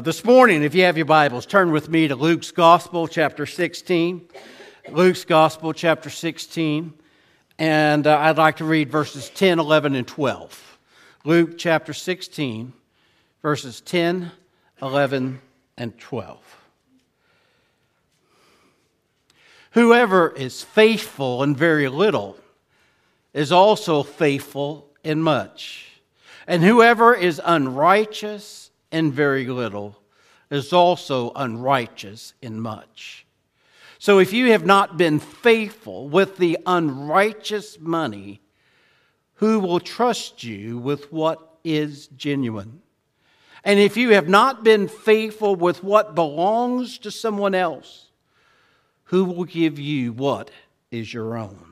This morning, if you have your Bibles, turn with me to Luke's Gospel, chapter 16. Luke's Gospel, chapter 16. And uh, I'd like to read verses 10, 11, and 12. Luke chapter 16, verses 10, 11, and 12. Whoever is faithful in very little is also faithful in much. And whoever is unrighteous in very little is also unrighteous in much. So if you have not been faithful with the unrighteous money, who will trust you with what is genuine? And if you have not been faithful with what belongs to someone else, who will give you what is your own?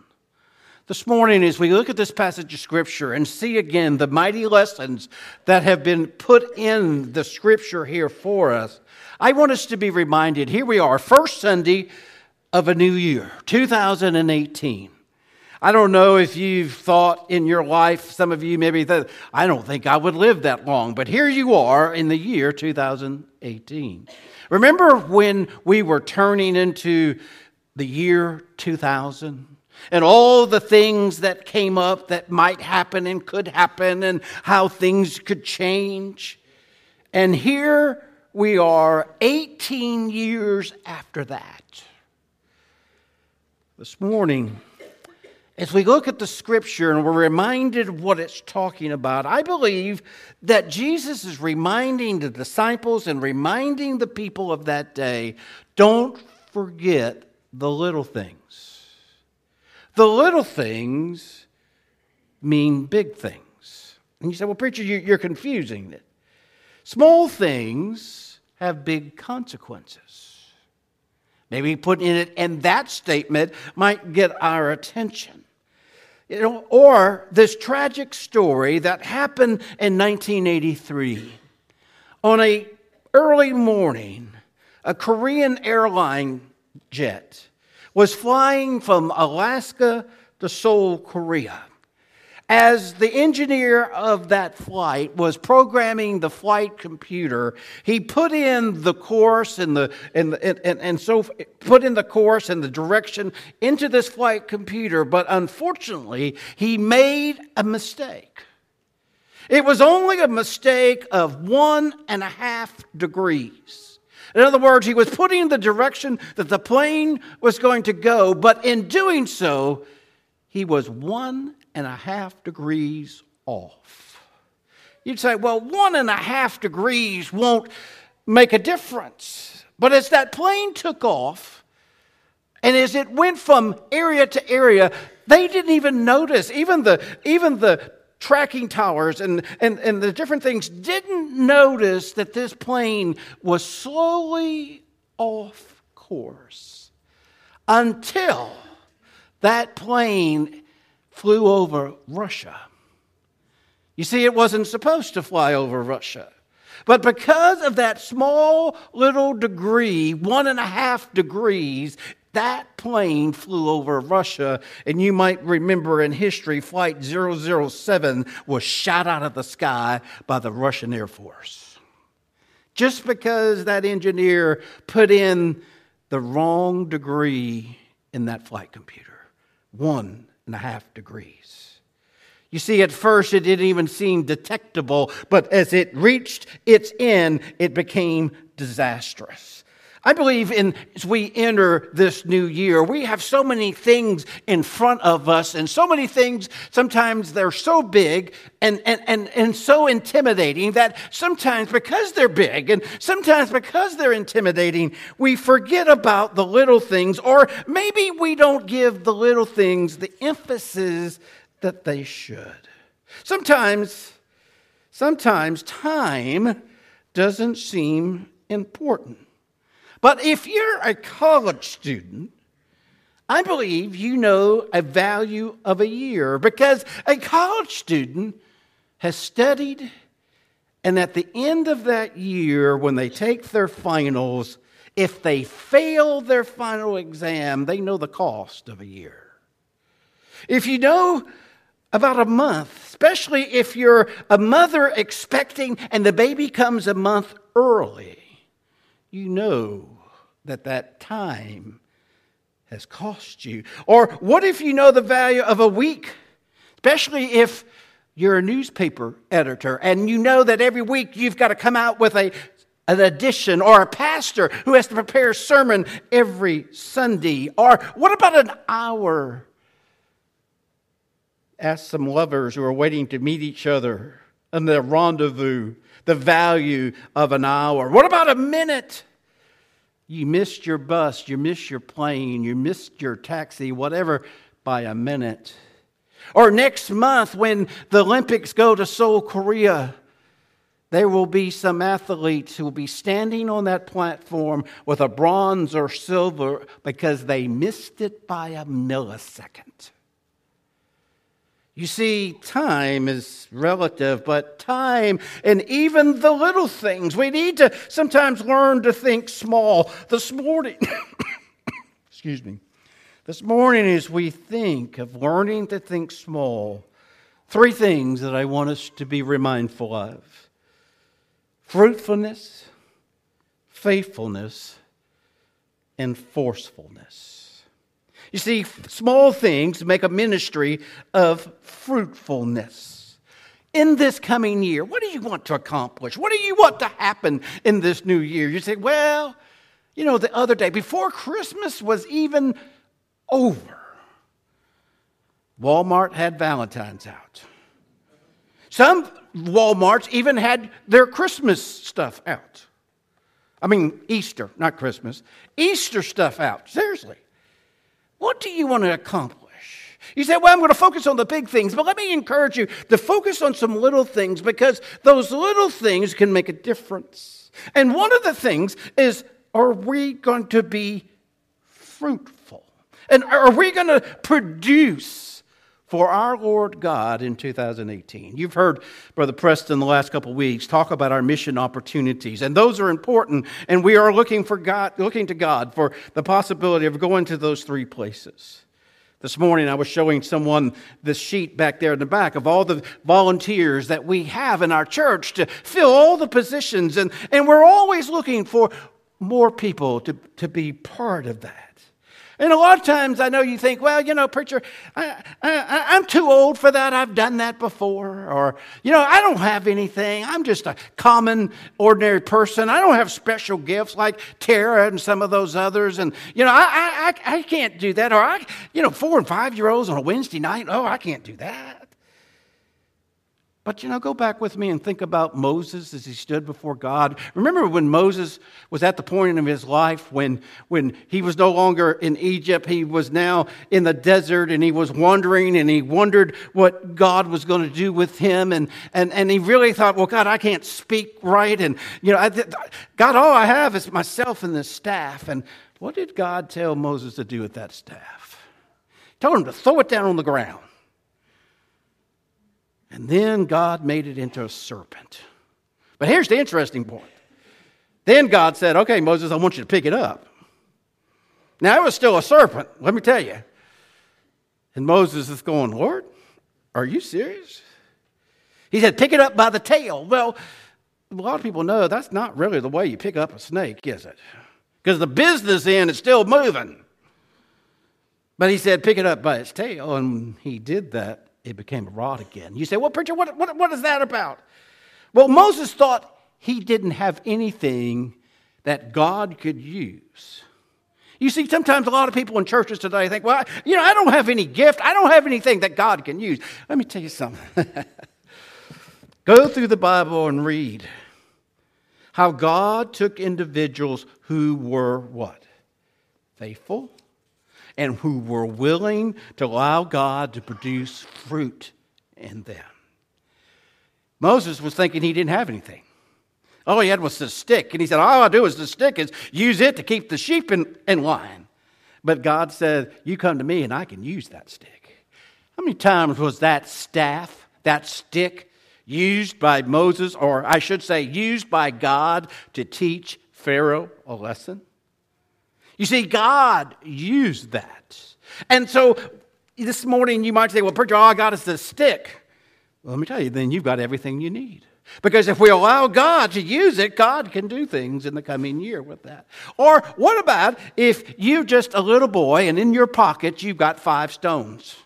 This morning, as we look at this passage of Scripture and see again the mighty lessons that have been put in the Scripture here for us, I want us to be reminded here we are, first Sunday of a new year, 2018. I don't know if you've thought in your life, some of you maybe that I don't think I would live that long, but here you are in the year 2018. Remember when we were turning into the year 2000? And all the things that came up that might happen and could happen and how things could change. And here we are 18 years after that. This morning, as we look at the scripture and we're reminded of what it's talking about, I believe that Jesus is reminding the disciples and reminding the people of that day don't forget the little things. The little things mean big things. And you say, well, preacher, you're confusing it. Small things have big consequences. Maybe putting in it in that statement might get our attention. You know, or this tragic story that happened in 1983. On a early morning, a Korean airline jet was flying from Alaska to Seoul, Korea. As the engineer of that flight was programming the flight computer, he put in the course and the and, and, and so put in the course and the direction into this flight computer, but unfortunately, he made a mistake. It was only a mistake of one and a half degrees. In other words, he was putting the direction that the plane was going to go, but in doing so, he was one and a half degrees off. You'd say, well, one and a half degrees won't make a difference. But as that plane took off, and as it went from area to area, they didn't even notice. Even the, even the tracking towers and, and, and the different things didn't notice that this plane was slowly off course until that plane flew over Russia. You see, it wasn't supposed to fly over Russia. But because of that small little degree, one and a half degrees, that plane flew over Russia, and you might remember in history, Flight 007 was shot out of the sky by the Russian Air Force. Just because that engineer put in the wrong degree in that flight computer one and a half degrees. You see, at first it didn't even seem detectable, but as it reached its end, it became disastrous. I believe in as we enter this new year, we have so many things in front of us, and so many things, sometimes they're so big and, and, and, and so intimidating that sometimes because they're big and sometimes because they're intimidating, we forget about the little things, or maybe we don't give the little things the emphasis that they should. Sometimes, sometimes time doesn't seem important. But if you're a college student, I believe you know a value of a year because a college student has studied, and at the end of that year, when they take their finals, if they fail their final exam, they know the cost of a year. If you know about a month, especially if you're a mother expecting and the baby comes a month early. You know that that time has cost you. Or what if you know the value of a week, especially if you're a newspaper editor and you know that every week you've got to come out with a an edition or a pastor who has to prepare a sermon every Sunday? Or what about an hour? Ask some lovers who are waiting to meet each other in their rendezvous the value of an hour. What about a minute? You missed your bus, you missed your plane, you missed your taxi, whatever, by a minute. Or next month, when the Olympics go to Seoul, Korea, there will be some athletes who will be standing on that platform with a bronze or silver because they missed it by a millisecond. You see, time is relative, but time and even the little things, we need to sometimes learn to think small. This morning, excuse me, this morning, as we think of learning to think small, three things that I want us to be remindful of fruitfulness, faithfulness, and forcefulness. You see, small things make a ministry of fruitfulness. In this coming year, what do you want to accomplish? What do you want to happen in this new year? You say, well, you know, the other day, before Christmas was even over, Walmart had Valentine's out. Some Walmarts even had their Christmas stuff out. I mean, Easter, not Christmas. Easter stuff out. Seriously. What do you want to accomplish? You say, Well, I'm going to focus on the big things, but let me encourage you to focus on some little things because those little things can make a difference. And one of the things is are we going to be fruitful? And are we going to produce? For our Lord God in 2018. You've heard Brother Preston the last couple weeks talk about our mission opportunities, and those are important, and we are looking for God, looking to God for the possibility of going to those three places. This morning, I was showing someone the sheet back there in the back of all the volunteers that we have in our church to fill all the positions, and, and we're always looking for more people to, to be part of that. And a lot of times I know you think, well, you know, preacher, I, I, am too old for that. I've done that before. Or, you know, I don't have anything. I'm just a common, ordinary person. I don't have special gifts like Tara and some of those others. And, you know, I, I, I can't do that. Or, I, you know, four and five year olds on a Wednesday night, oh, I can't do that. But you know, go back with me and think about Moses as he stood before God. Remember when Moses was at the point of his life when, when he was no longer in Egypt, he was now in the desert and he was wandering and he wondered what God was going to do with him. And, and, and he really thought, well, God, I can't speak right. And, you know, I, God, all I have is myself and this staff. And what did God tell Moses to do with that staff? He told him to throw it down on the ground. And then God made it into a serpent. But here's the interesting point. Then God said, Okay, Moses, I want you to pick it up. Now, it was still a serpent, let me tell you. And Moses is going, Lord, are you serious? He said, Pick it up by the tail. Well, a lot of people know that's not really the way you pick up a snake, is it? Because the business end is still moving. But he said, Pick it up by its tail. And he did that it became a rod again. You say, well, preacher, what, what, what is that about? Well, Moses thought he didn't have anything that God could use. You see, sometimes a lot of people in churches today think, well, you know, I don't have any gift. I don't have anything that God can use. Let me tell you something. Go through the Bible and read how God took individuals who were what? Faithful, and who were willing to allow God to produce fruit in them. Moses was thinking he didn't have anything. All he had was the stick. And he said, All I do is the stick is use it to keep the sheep in, in line. But God said, You come to me and I can use that stick. How many times was that staff, that stick, used by Moses, or I should say, used by God to teach Pharaoh a lesson? You see, God used that. And so this morning you might say, well, preacher, all I got is the stick. Well, let me tell you, then you've got everything you need. Because if we allow God to use it, God can do things in the coming year with that. Or what about if you're just a little boy and in your pocket you've got five stones?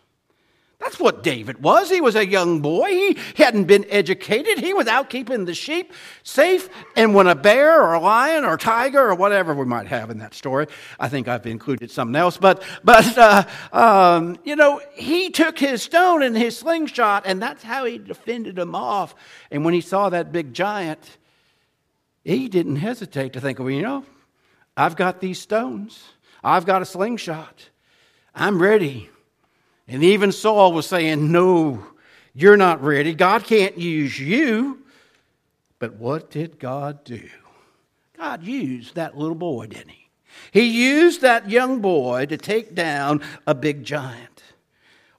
That's what David was. He was a young boy. He hadn't been educated. He was out keeping the sheep safe. And when a bear or a lion or tiger or whatever we might have in that story, I think I've included something else, but, but uh, um, you know, he took his stone and his slingshot, and that's how he defended them off. And when he saw that big giant, he didn't hesitate to think, well, you know, I've got these stones, I've got a slingshot, I'm ready. And even Saul was saying, No, you're not ready. God can't use you. But what did God do? God used that little boy, didn't he? He used that young boy to take down a big giant.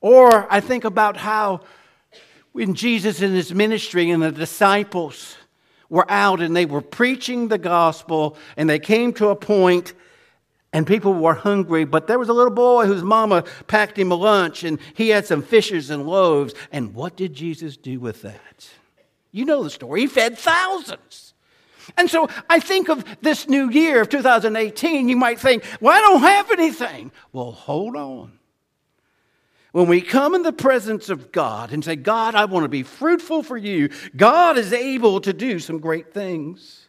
Or I think about how when Jesus and his ministry and the disciples were out and they were preaching the gospel and they came to a point and people were hungry, but there was a little boy whose mama packed him a lunch, and he had some fishes and loaves. And what did Jesus do with that? You know the story. He fed thousands. And so I think of this new year of 2018, you might think, well, I don't have anything. Well, hold on. When we come in the presence of God and say, God, I want to be fruitful for you, God is able to do some great things.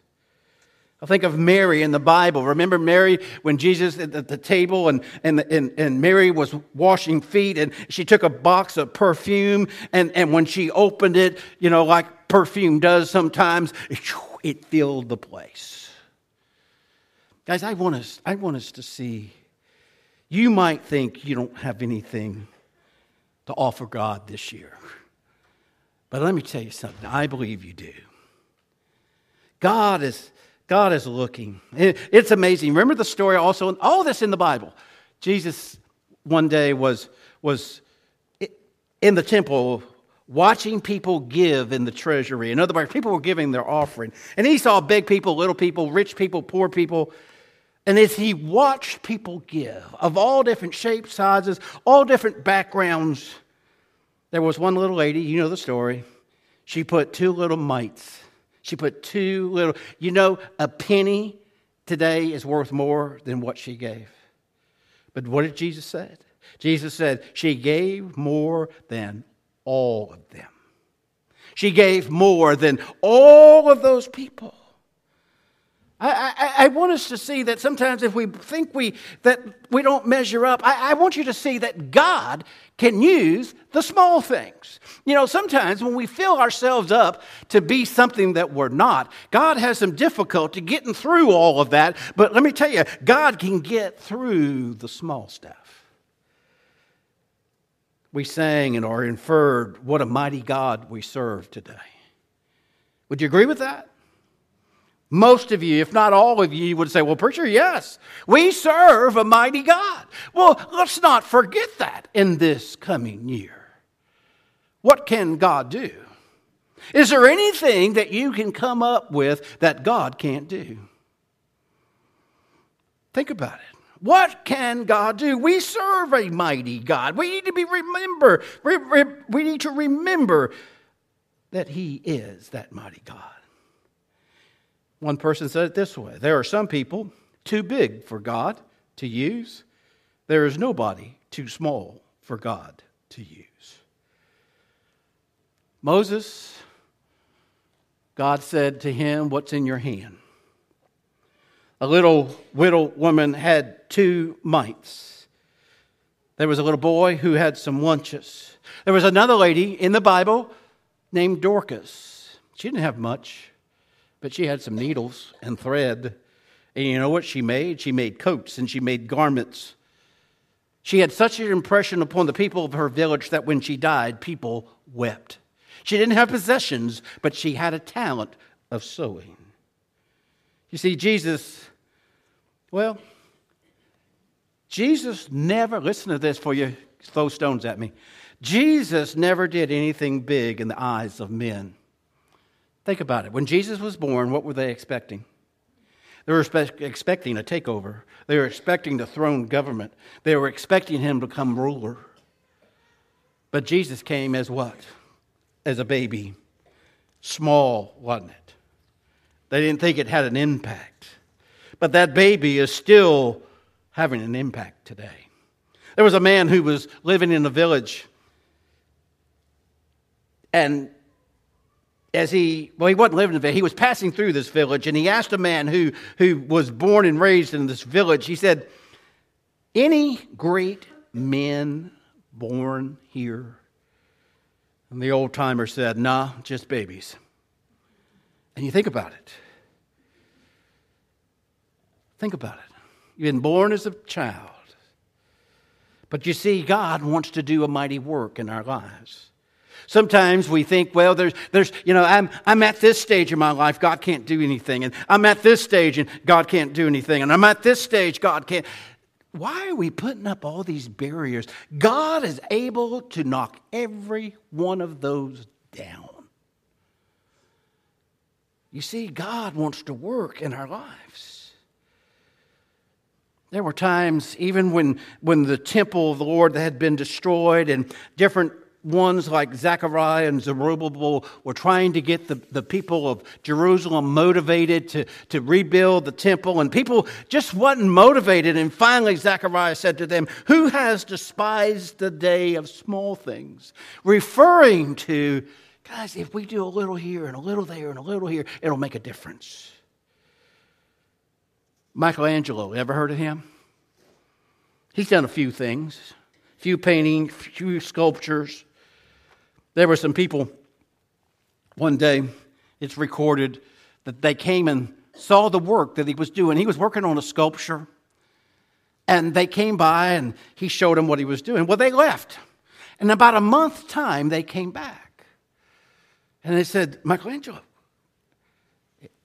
I think of Mary in the Bible. Remember Mary when Jesus at the table and, and, and, and Mary was washing feet and she took a box of perfume and, and when she opened it, you know, like perfume does sometimes, it filled the place. Guys, I want us, I want us to see. You might think you don't have anything to offer God this year. But let me tell you something. I believe you do. God is God is looking. It's amazing. Remember the story also, all this in the Bible. Jesus one day was, was in the temple watching people give in the treasury. In other words, people were giving their offering. And he saw big people, little people, rich people, poor people. And as he watched people give of all different shapes, sizes, all different backgrounds, there was one little lady, you know the story. She put two little mites she put two little, you know, a penny today is worth more than what she gave. But what did Jesus say? Jesus said, She gave more than all of them. She gave more than all of those people. I, I, I, want us to see that sometimes if we think we, that we don't measure up, I, I want you to see that God can use the small things. You know, sometimes when we fill ourselves up to be something that we're not, God has some difficulty getting through all of that. But let me tell you, God can get through the small stuff. We sang and are inferred what a mighty God we serve today. Would you agree with that? Most of you, if not all of you, would say, Well, preacher, yes, we serve a mighty God. Well, let's not forget that in this coming year. What can God do? Is there anything that you can come up with that God can't do? Think about it. What can God do? We serve a mighty God. We need to be remember. We need to remember that He is that mighty God. One person said it this way There are some people too big for God to use, there is nobody too small for God to use. Moses, God said to him, What's in your hand? A little widow woman had two mites. There was a little boy who had some lunches. There was another lady in the Bible named Dorcas. She didn't have much. But she had some needles and thread. And you know what she made? She made coats and she made garments. She had such an impression upon the people of her village that when she died, people wept. She didn't have possessions, but she had a talent of sewing. You see, Jesus, well, Jesus never, listen to this for you, throw stones at me. Jesus never did anything big in the eyes of men. Think about it. When Jesus was born, what were they expecting? They were expecting a takeover. They were expecting the throne government. They were expecting him to become ruler. But Jesus came as what? As a baby. Small, wasn't it? They didn't think it had an impact. But that baby is still having an impact today. There was a man who was living in a village, and as he, well, he wasn't living in the village, he was passing through this village, and he asked a man who, who was born and raised in this village, he said, Any great men born here? And the old timer said, Nah, just babies. And you think about it. Think about it. You've been born as a child. But you see, God wants to do a mighty work in our lives. Sometimes we think, well, there's, there's, you know, I'm, I'm at this stage in my life, God can't do anything. And I'm at this stage and God can't do anything. And I'm at this stage, God can't. Why are we putting up all these barriers? God is able to knock every one of those down. You see, God wants to work in our lives. There were times, even when, when the temple of the Lord had been destroyed and different ones like Zechariah and Zerubbabel were trying to get the, the people of Jerusalem motivated to, to rebuild the temple, and people just wasn't motivated. And finally, Zechariah said to them, Who has despised the day of small things? Referring to Guys, if we do a little here and a little there and a little here, it'll make a difference. Michelangelo, ever heard of him? He's done a few things, few paintings, few sculptures. There were some people one day, it's recorded, that they came and saw the work that he was doing. He was working on a sculpture, and they came by and he showed them what he was doing. Well, they left. In about a month's time, they came back. And they said, Michelangelo,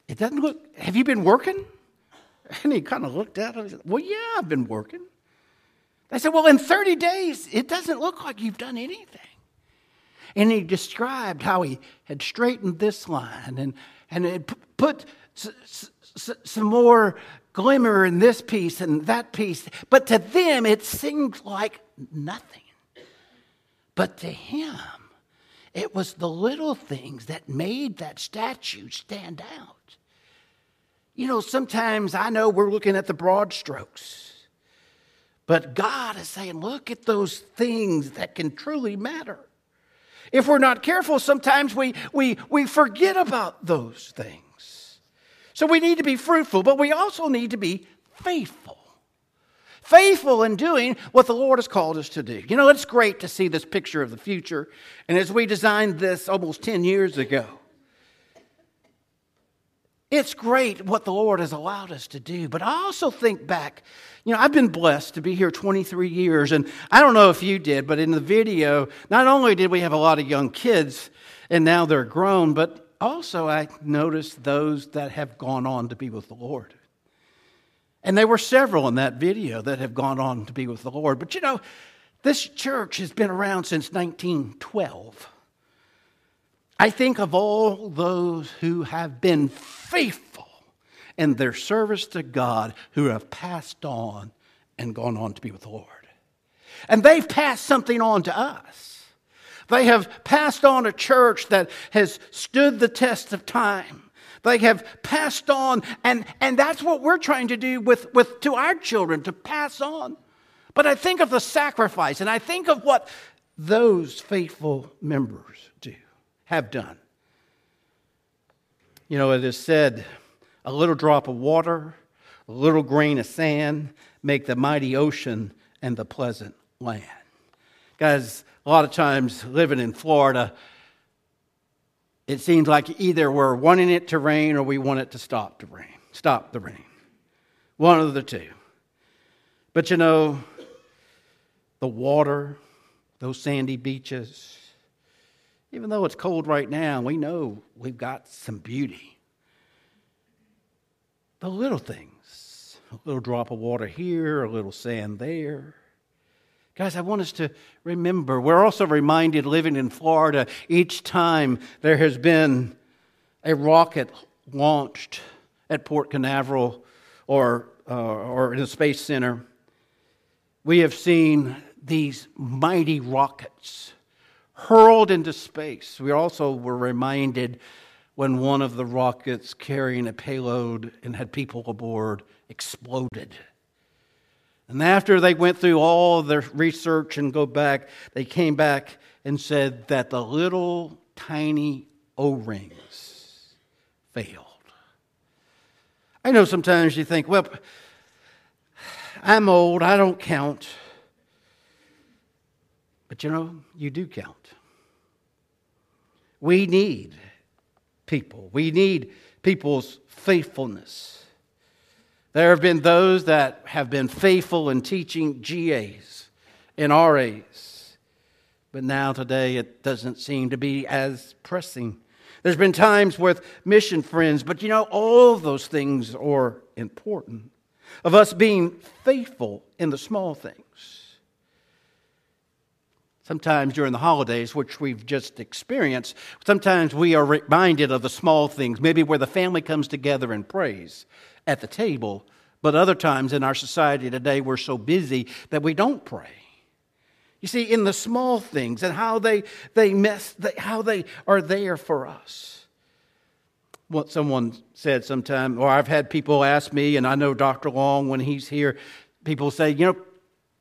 it doesn't look, have you been working? And he kind of looked at him and said, Well, yeah, I've been working. They said, Well, in 30 days, it doesn't look like you've done anything. And he described how he had straightened this line and, and had put some more glimmer in this piece and that piece. But to them, it seemed like nothing. But to him, it was the little things that made that statue stand out. You know, sometimes I know we're looking at the broad strokes, but God is saying, look at those things that can truly matter. If we're not careful, sometimes we, we, we forget about those things. So we need to be fruitful, but we also need to be faithful faithful in doing what the Lord has called us to do. You know, it's great to see this picture of the future. And as we designed this almost 10 years ago, it's great what the Lord has allowed us to do. But I also think back, you know, I've been blessed to be here 23 years. And I don't know if you did, but in the video, not only did we have a lot of young kids and now they're grown, but also I noticed those that have gone on to be with the Lord. And there were several in that video that have gone on to be with the Lord. But you know, this church has been around since 1912. I think of all those who have been faithful in their service to God who have passed on and gone on to be with the Lord. And they've passed something on to us. They have passed on a church that has stood the test of time. They have passed on, and, and that's what we're trying to do with, with to our children, to pass on. But I think of the sacrifice, and I think of what those faithful members have done. You know, it is said, a little drop of water, a little grain of sand make the mighty ocean and the pleasant land. Guys, a lot of times living in Florida, it seems like either we're wanting it to rain or we want it to stop to rain. Stop the rain. One of the two. But you know, the water, those sandy beaches, even though it's cold right now, we know we've got some beauty. The little things, a little drop of water here, a little sand there. Guys, I want us to remember. We're also reminded living in Florida each time there has been a rocket launched at Port Canaveral or, uh, or in the Space Center. We have seen these mighty rockets hurled into space. We also were reminded when one of the rockets carrying a payload and had people aboard exploded. And after they went through all their research and go back, they came back and said that the little tiny O rings failed. I know sometimes you think, well, I'm old, I don't count. But you know, you do count. We need people, we need people's faithfulness. There have been those that have been faithful in teaching GAs and RAs, but now today it doesn't seem to be as pressing. There's been times with mission friends, but you know, all those things are important. Of us being faithful in the small things. Sometimes during the holidays, which we've just experienced, sometimes we are reminded of the small things, maybe where the family comes together and prays at the table. But other times in our society today, we're so busy that we don't pray. You see, in the small things and how they, they mess, how they are there for us. What someone said sometime, or I've had people ask me, and I know Dr. Long when he's here, people say, you know,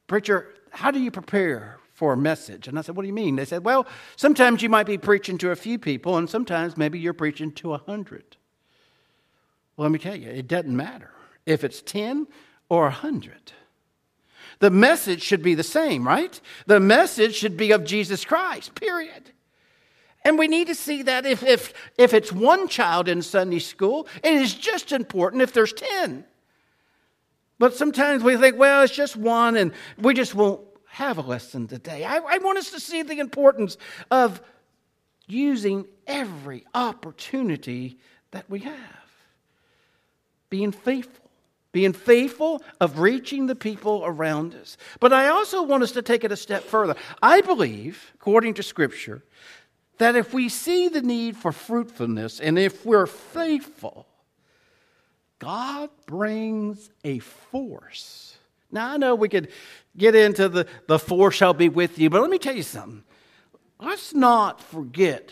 preacher, how do you prepare for a message. And I said, What do you mean? They said, Well, sometimes you might be preaching to a few people, and sometimes maybe you're preaching to a hundred. Well, let me tell you, it doesn't matter if it's 10 or a 100. The message should be the same, right? The message should be of Jesus Christ, period. And we need to see that if, if, if it's one child in Sunday school, it is just important if there's 10. But sometimes we think, well, it's just one, and we just won't have a lesson today. I, I want us to see the importance of using every opportunity that we have, being faithful. Being faithful of reaching the people around us. But I also want us to take it a step further. I believe, according to Scripture, that if we see the need for fruitfulness and if we're faithful, God brings a force. Now, I know we could get into the, the force shall be with you, but let me tell you something. Let's not forget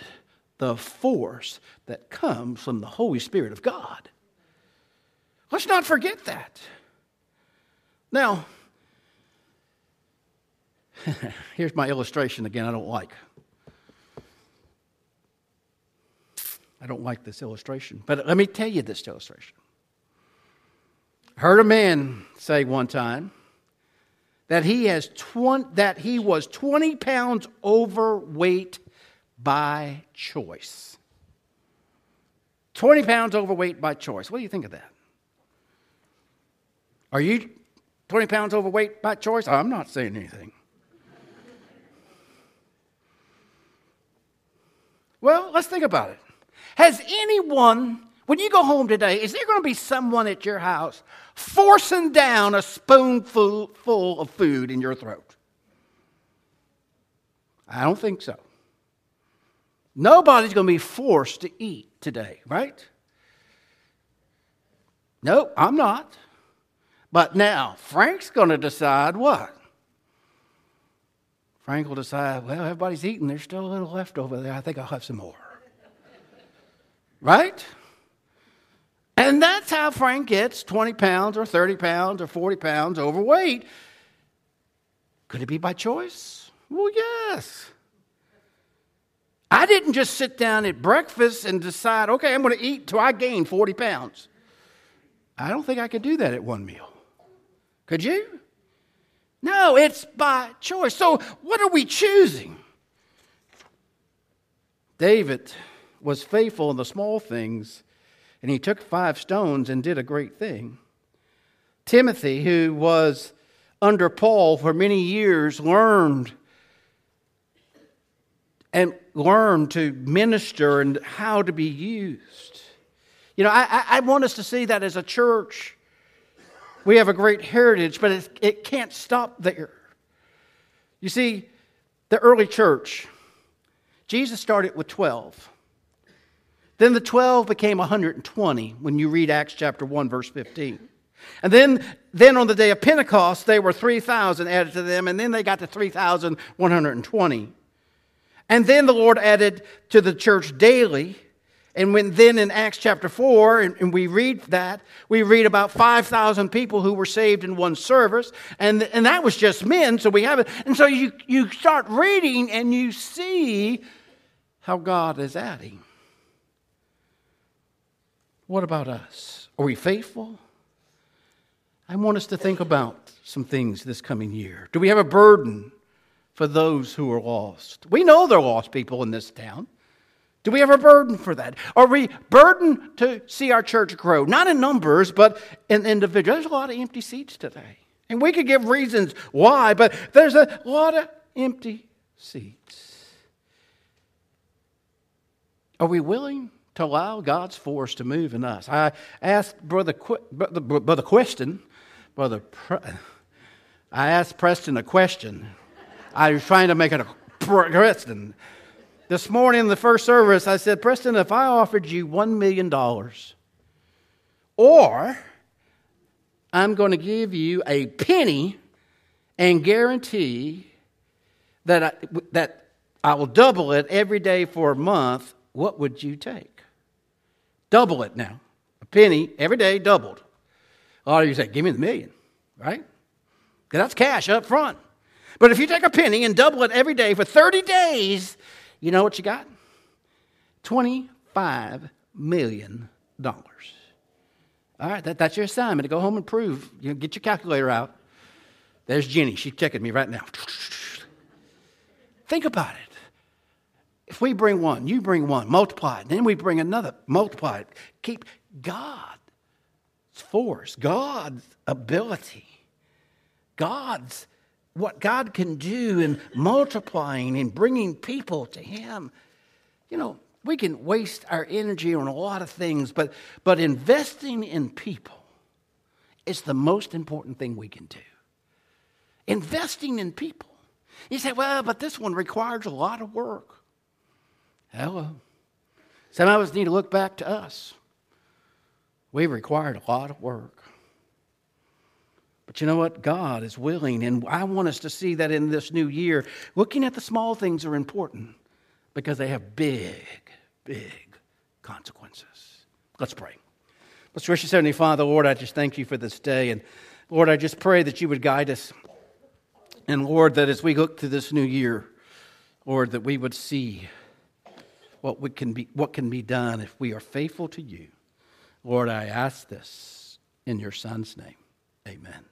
the force that comes from the Holy Spirit of God. Let's not forget that. Now, here's my illustration again, I don't like. I don't like this illustration, but let me tell you this illustration. Heard a man say one time, that he has 20, that he was 20 pounds overweight by choice. 20 pounds overweight by choice. What do you think of that? Are you 20 pounds overweight by choice? I'm not saying anything. well, let's think about it. Has anyone when you go home today, is there going to be someone at your house forcing down a spoonful full of food in your throat? I don't think so. Nobody's going to be forced to eat today, right? No, I'm not. But now, Frank's going to decide what? Frank will decide, well, everybody's eating. There's still a little left over there. I think I'll have some more. Right? And that's how Frank gets 20 pounds or 30 pounds or 40 pounds overweight. Could it be by choice? Well, yes. I didn't just sit down at breakfast and decide, okay, I'm going to eat till I gain 40 pounds. I don't think I could do that at one meal. Could you? No, it's by choice. So, what are we choosing? David was faithful in the small things and he took five stones and did a great thing. Timothy, who was under Paul for many years, learned and learned to minister and how to be used. You know, I, I want us to see that as a church. We have a great heritage, but it, it can't stop there. You see, the early church, Jesus started with 12. Then the 12 became 120 when you read Acts chapter 1, verse 15. And then, then on the day of Pentecost, they were 3,000 added to them, and then they got to 3,120. And then the Lord added to the church daily. And when then in Acts chapter 4, and, we read that, we read about 5,000 people who were saved in one service. And, and that was just men, so we have it. And so you, you start reading and you see how God is adding. What about us? Are we faithful? I want us to think about some things this coming year. Do we have a burden for those who are lost? We know there are lost people in this town. Do we have a burden for that? Are we burdened to see our church grow? Not in numbers, but in individuals. There's a lot of empty seats today. And we could give reasons why, but there's a lot of empty seats. Are we willing to allow God's force to move in us? I asked Brother, Qu- Brother, Brother Question, Brother, Pre- I asked Preston a question. I was trying to make it a Preston. This morning in the first service, I said, Preston, if I offered you $1 million, or I'm going to give you a penny and guarantee that I, that I will double it every day for a month, what would you take? Double it now. A penny every day, doubled. Of you say, give me the million, right? Because that's cash up front. But if you take a penny and double it every day for 30 days, you know what you got? $25 million. All right, that, that's your assignment to go home and prove. You know, get your calculator out. There's Jenny. She's checking me right now. Think about it. If we bring one, you bring one, multiply it, then we bring another, multiply it. Keep God's force, God's ability, God's what God can do in multiplying and bringing people to Him. You know, we can waste our energy on a lot of things, but, but investing in people is the most important thing we can do. Investing in people. You say, well, but this one requires a lot of work. Hello. Some of us need to look back to us. We've required a lot of work. But you know what? God is willing, and I want us to see that in this new year. Looking at the small things are important because they have big, big consequences. Let's pray. Let's gracious Heavenly Father, Lord, I just thank you for this day. And Lord, I just pray that you would guide us. And Lord, that as we look to this new year, Lord, that we would see what, we can, be, what can be done if we are faithful to you. Lord, I ask this in your Son's name. Amen.